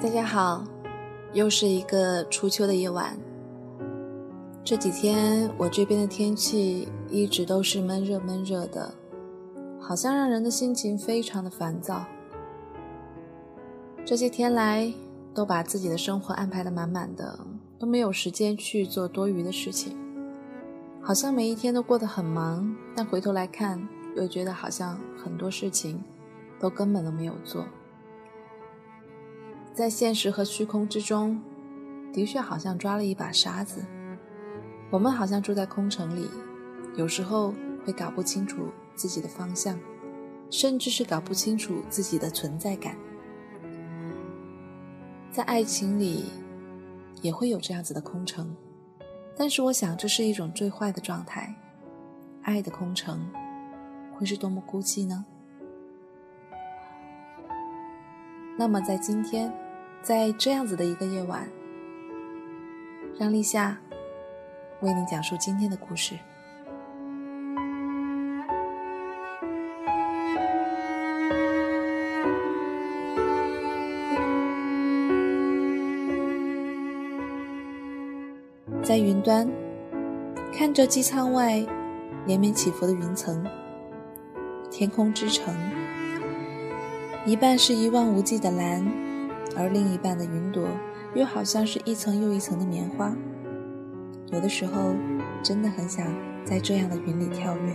大家好，又是一个初秋的夜晚。这几天我这边的天气一直都是闷热闷热的，好像让人的心情非常的烦躁。这些天来都把自己的生活安排的满满的，都没有时间去做多余的事情，好像每一天都过得很忙，但回头来看，又觉得好像很多事情都根本都没有做。在现实和虚空之中，的确好像抓了一把沙子。我们好像住在空城里，有时候会搞不清楚自己的方向，甚至是搞不清楚自己的存在感。在爱情里，也会有这样子的空城，但是我想这是一种最坏的状态。爱的空城，会是多么孤寂呢？那么在今天。在这样子的一个夜晚，让立夏为你讲述今天的故事。在云端，看着机舱外连绵起伏的云层，天空之城，一半是一望无际的蓝。而另一半的云朵，又好像是一层又一层的棉花。有的时候，真的很想在这样的云里跳跃，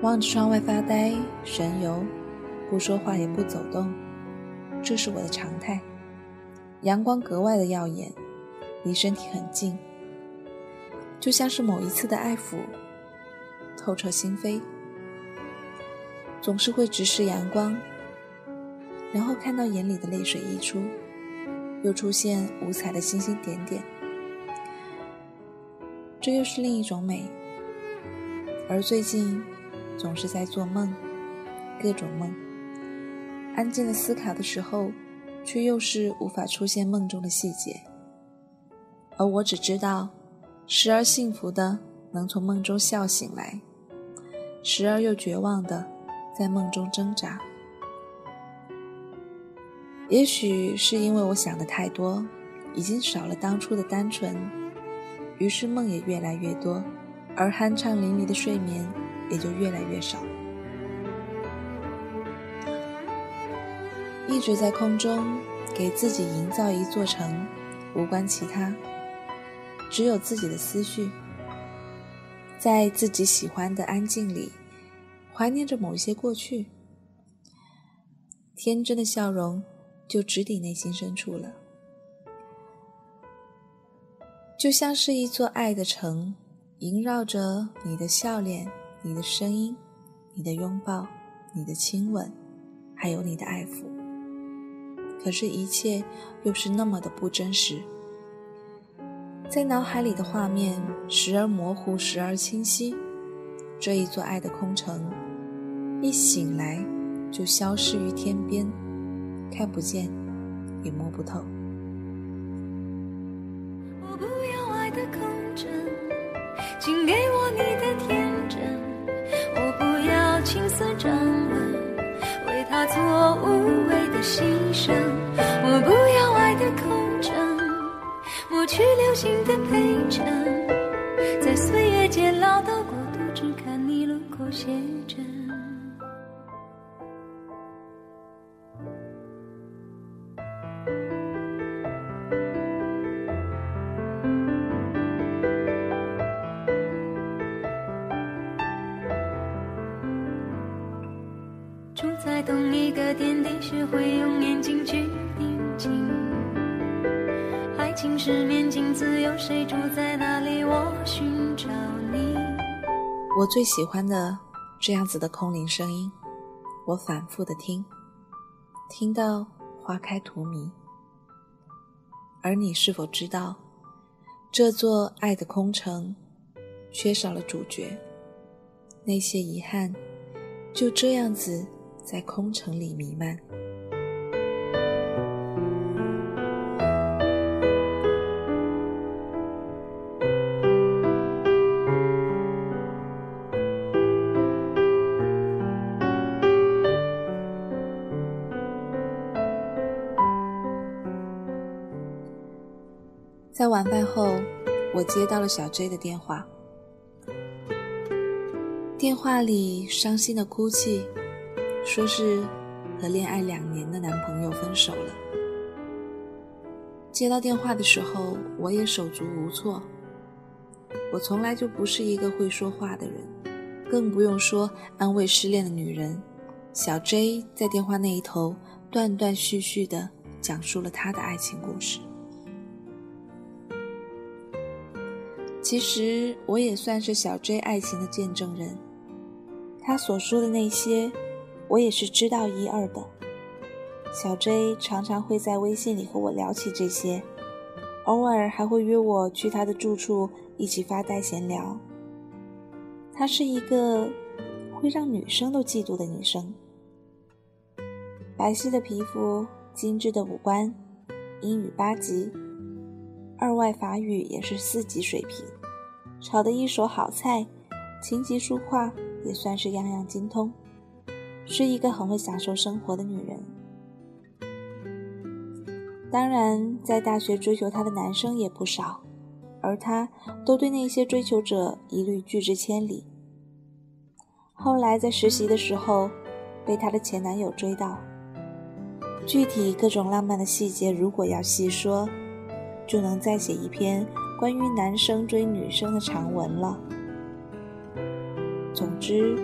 望着窗外发呆神游，不说话也不走动，这是我的常态。阳光格外的耀眼，离身体很近，就像是某一次的爱抚，透彻心扉，总是会直视阳光。然后看到眼里的泪水溢出，又出现五彩的星星点点，这又是另一种美。而最近总是在做梦，各种梦。安静的思考的时候，却又是无法出现梦中的细节。而我只知道，时而幸福的能从梦中笑醒来，时而又绝望的在梦中挣扎。也许是因为我想的太多，已经少了当初的单纯，于是梦也越来越多，而酣畅淋漓的睡眠也就越来越少。一直在空中给自己营造一座城，无关其他，只有自己的思绪，在自己喜欢的安静里，怀念着某一些过去，天真的笑容。就直抵内心深处了，就像是一座爱的城，萦绕着你的笑脸、你的声音、你的拥抱、你的亲吻，还有你的爱抚。可是，一切又是那么的不真实，在脑海里的画面时而模糊，时而清晰。这一座爱的空城，一醒来就消失于天边。看不见，也摸不透。我不要爱的空城，请给我你的天真。我不要青涩掌纹，为他做无谓的牺牲。我不要爱的空城，抹去流星的陪衬，在岁月渐老的国度，只看你轮廓在同一个天地。学会用眼睛去定睛，爱情是面镜子，有谁住在那里？我寻找你。我最喜欢的这样子的空灵声音，我反复的听，听到花开荼蘼。而你是否知道，这座爱的空城缺少了主角？那些遗憾就这样子在空城里弥漫。在晚饭后，我接到了小 J 的电话。电话里伤心的哭泣，说是和恋爱两年的男朋友分手了。接到电话的时候，我也手足无措。我从来就不是一个会说话的人，更不用说安慰失恋的女人。小 J 在电话那一头断断续续的讲述了他的爱情故事。其实我也算是小 J 爱情的见证人，他所说的那些，我也是知道一二的。小 J 常常会在微信里和我聊起这些，偶尔还会约我去他的住处一起发呆闲聊。她是一个会让女生都嫉妒的女生，白皙的皮肤，精致的五官，英语八级。二外法语也是四级水平，炒的一手好菜，琴棋书画也算是样样精通，是一个很会享受生活的女人。当然，在大学追求她的男生也不少，而她都对那些追求者一律拒之千里。后来在实习的时候，被她的前男友追到，具体各种浪漫的细节，如果要细说。就能再写一篇关于男生追女生的长文了。总之，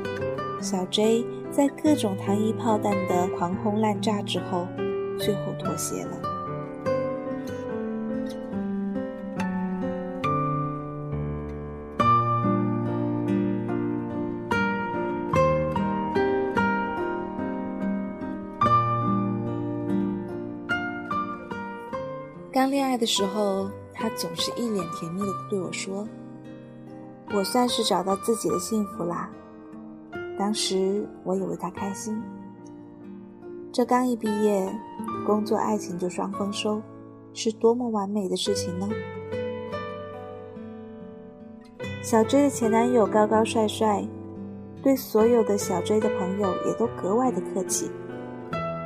小 J 在各种糖衣炮弹的狂轰滥炸之后，最后妥协了。刚恋爱的时候，他总是一脸甜蜜的对我说：“我算是找到自己的幸福啦。”当时我以为他开心，这刚一毕业，工作爱情就双丰收，是多么完美的事情呢？小 J 的前男友高高帅帅，对所有的小 J 的朋友也都格外的客气，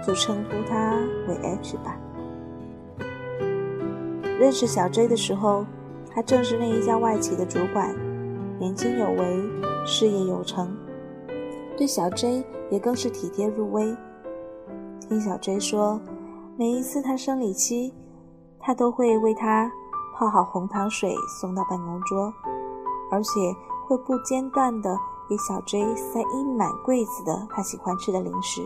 就称呼他为 H 吧。认识小 J 的时候，他正是那一家外企的主管，年轻有为，事业有成，对小 J 也更是体贴入微。听小 J 说，每一次他生理期，他都会为他泡好红糖水送到办公桌，而且会不间断地给小 J 塞一满柜子的他喜欢吃的零食。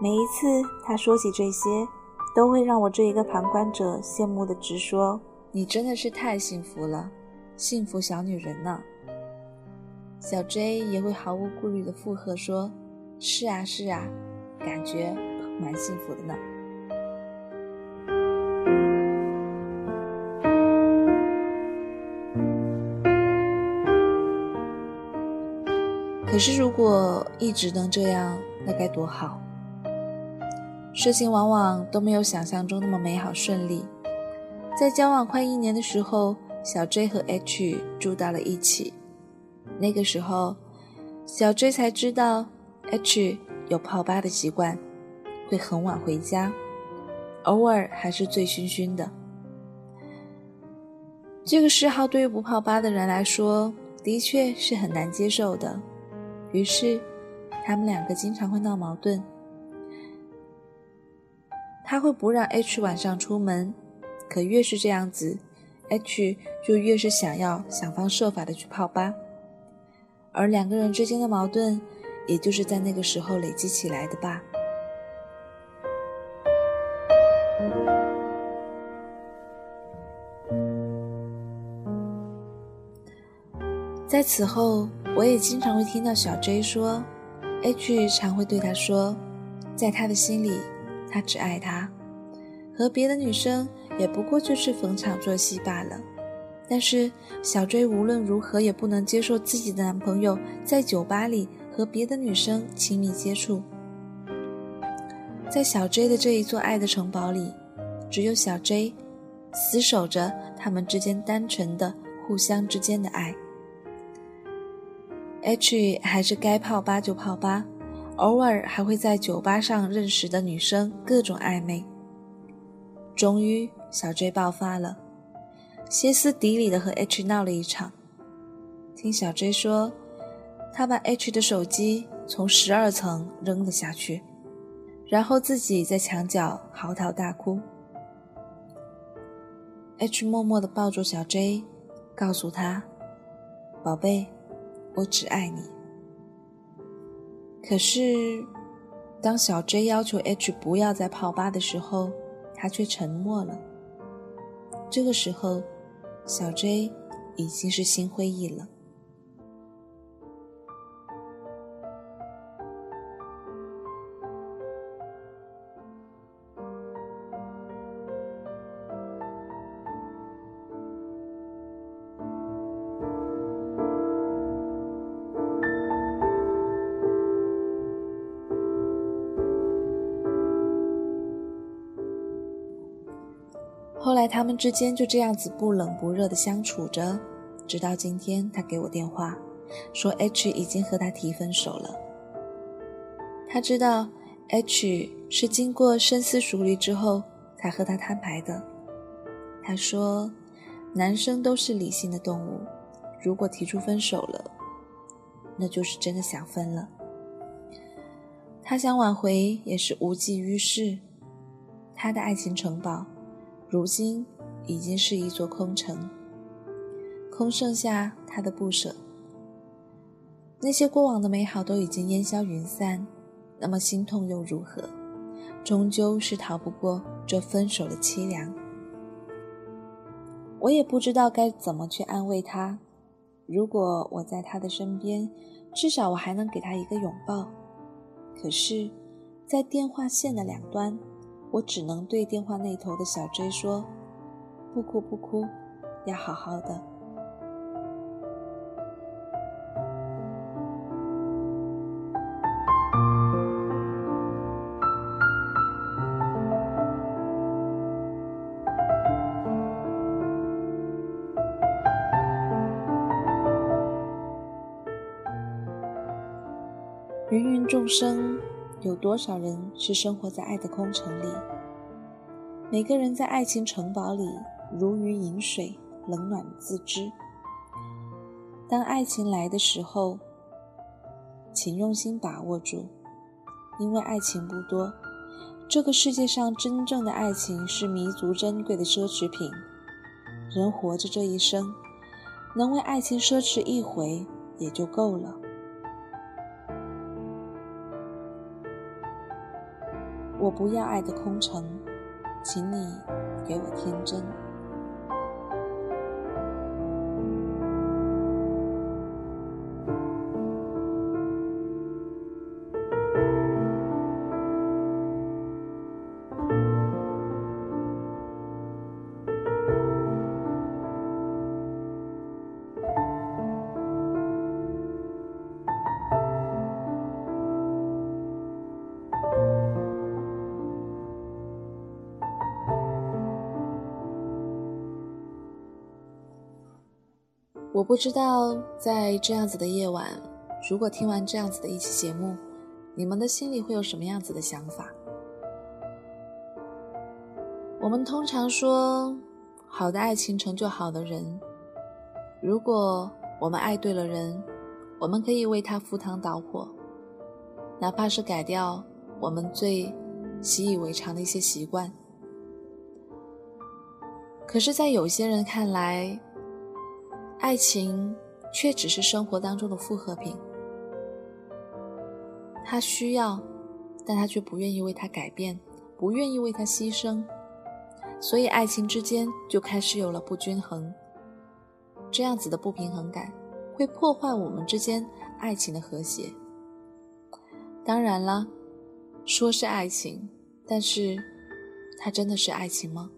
每一次他说起这些。都会让我这一个旁观者羡慕的直说：“你真的是太幸福了，幸福小女人呢。”小 J 也会毫无顾虑的附和说：“是啊，是啊，感觉蛮幸福的呢。”可是如果一直能这样，那该多好。事情往往都没有想象中那么美好顺利。在交往快一年的时候，小 J 和 H 住到了一起。那个时候，小 J 才知道 H 有泡吧的习惯，会很晚回家，偶尔还是醉醺醺的。这个嗜好对于不泡吧的人来说，的确是很难接受的。于是，他们两个经常会闹矛盾。他会不让 H 晚上出门，可越是这样子，H 就越是想要想方设法的去泡吧，而两个人之间的矛盾，也就是在那个时候累积起来的吧。在此后，我也经常会听到小 J 说，H 常会对他说，在他的心里，他只爱他，和别的女生也不过就是逢场作戏罢了。但是小 J 无论如何也不能接受自己的男朋友在酒吧里和别的女生亲密接触。在小 J 的这一座爱的城堡里，只有小 J 死守着他们之间单纯的互相之间的爱。H 还是该泡吧就泡吧，偶尔还会在酒吧上认识的女生各种暧昧。终于，小 J 爆发了，歇斯底里的和 H 闹了一场。听小 J 说，他把 H 的手机从十二层扔了下去，然后自己在墙角嚎啕大哭。H 默默地抱住小 J，告诉他：“宝贝。”我只爱你。可是，当小 J 要求 H 不要再泡吧的时候，他却沉默了。这个时候，小 J 已经是心灰意冷。他们之间就这样子不冷不热的相处着，直到今天他给我电话，说 H 已经和他提分手了。他知道 H 是经过深思熟虑之后才和他摊牌的。他说，男生都是理性的动物，如果提出分手了，那就是真的想分了。他想挽回也是无济于事，他的爱情城堡。如今已经是一座空城，空剩下他的不舍。那些过往的美好都已经烟消云散，那么心痛又如何？终究是逃不过这分手的凄凉。我也不知道该怎么去安慰他。如果我在他的身边，至少我还能给他一个拥抱。可是，在电话线的两端。我只能对电话那头的小 J 说：“不哭不哭，要好好的。”芸芸众生。有多少人是生活在爱的空城里？每个人在爱情城堡里如鱼饮水，冷暖自知。当爱情来的时候，请用心把握住，因为爱情不多。这个世界上真正的爱情是弥足珍贵的奢侈品。人活着这一生，能为爱情奢侈一回也就够了。我不要爱的空城，请你给我天真。我不知道，在这样子的夜晚，如果听完这样子的一期节目，你们的心里会有什么样子的想法？我们通常说，好的爱情成就好的人。如果我们爱对了人，我们可以为他赴汤蹈火，哪怕是改掉我们最习以为常的一些习惯。可是，在有些人看来，爱情却只是生活当中的复合品，他需要，但他却不愿意为他改变，不愿意为他牺牲。所以爱情之间就开始有了不均衡。这样子的不平衡感会破坏我们之间爱情的和谐。当然了，说是爱情，但是它真的是爱情吗？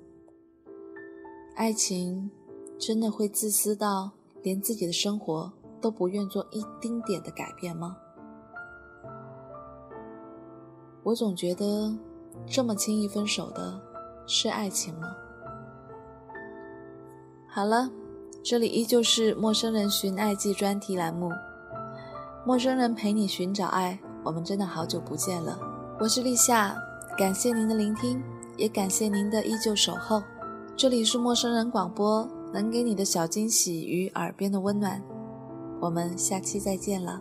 爱情真的会自私到连自己的生活都不愿做一丁点的改变吗？我总觉得，这么轻易分手的是爱情吗？好了，这里依旧是陌生人寻爱记专题栏目，陌生人陪你寻找爱，我们真的好久不见了。我是立夏，感谢您的聆听，也感谢您的依旧守候。这里是陌生人广播，能给你的小惊喜与耳边的温暖。我们下期再见了。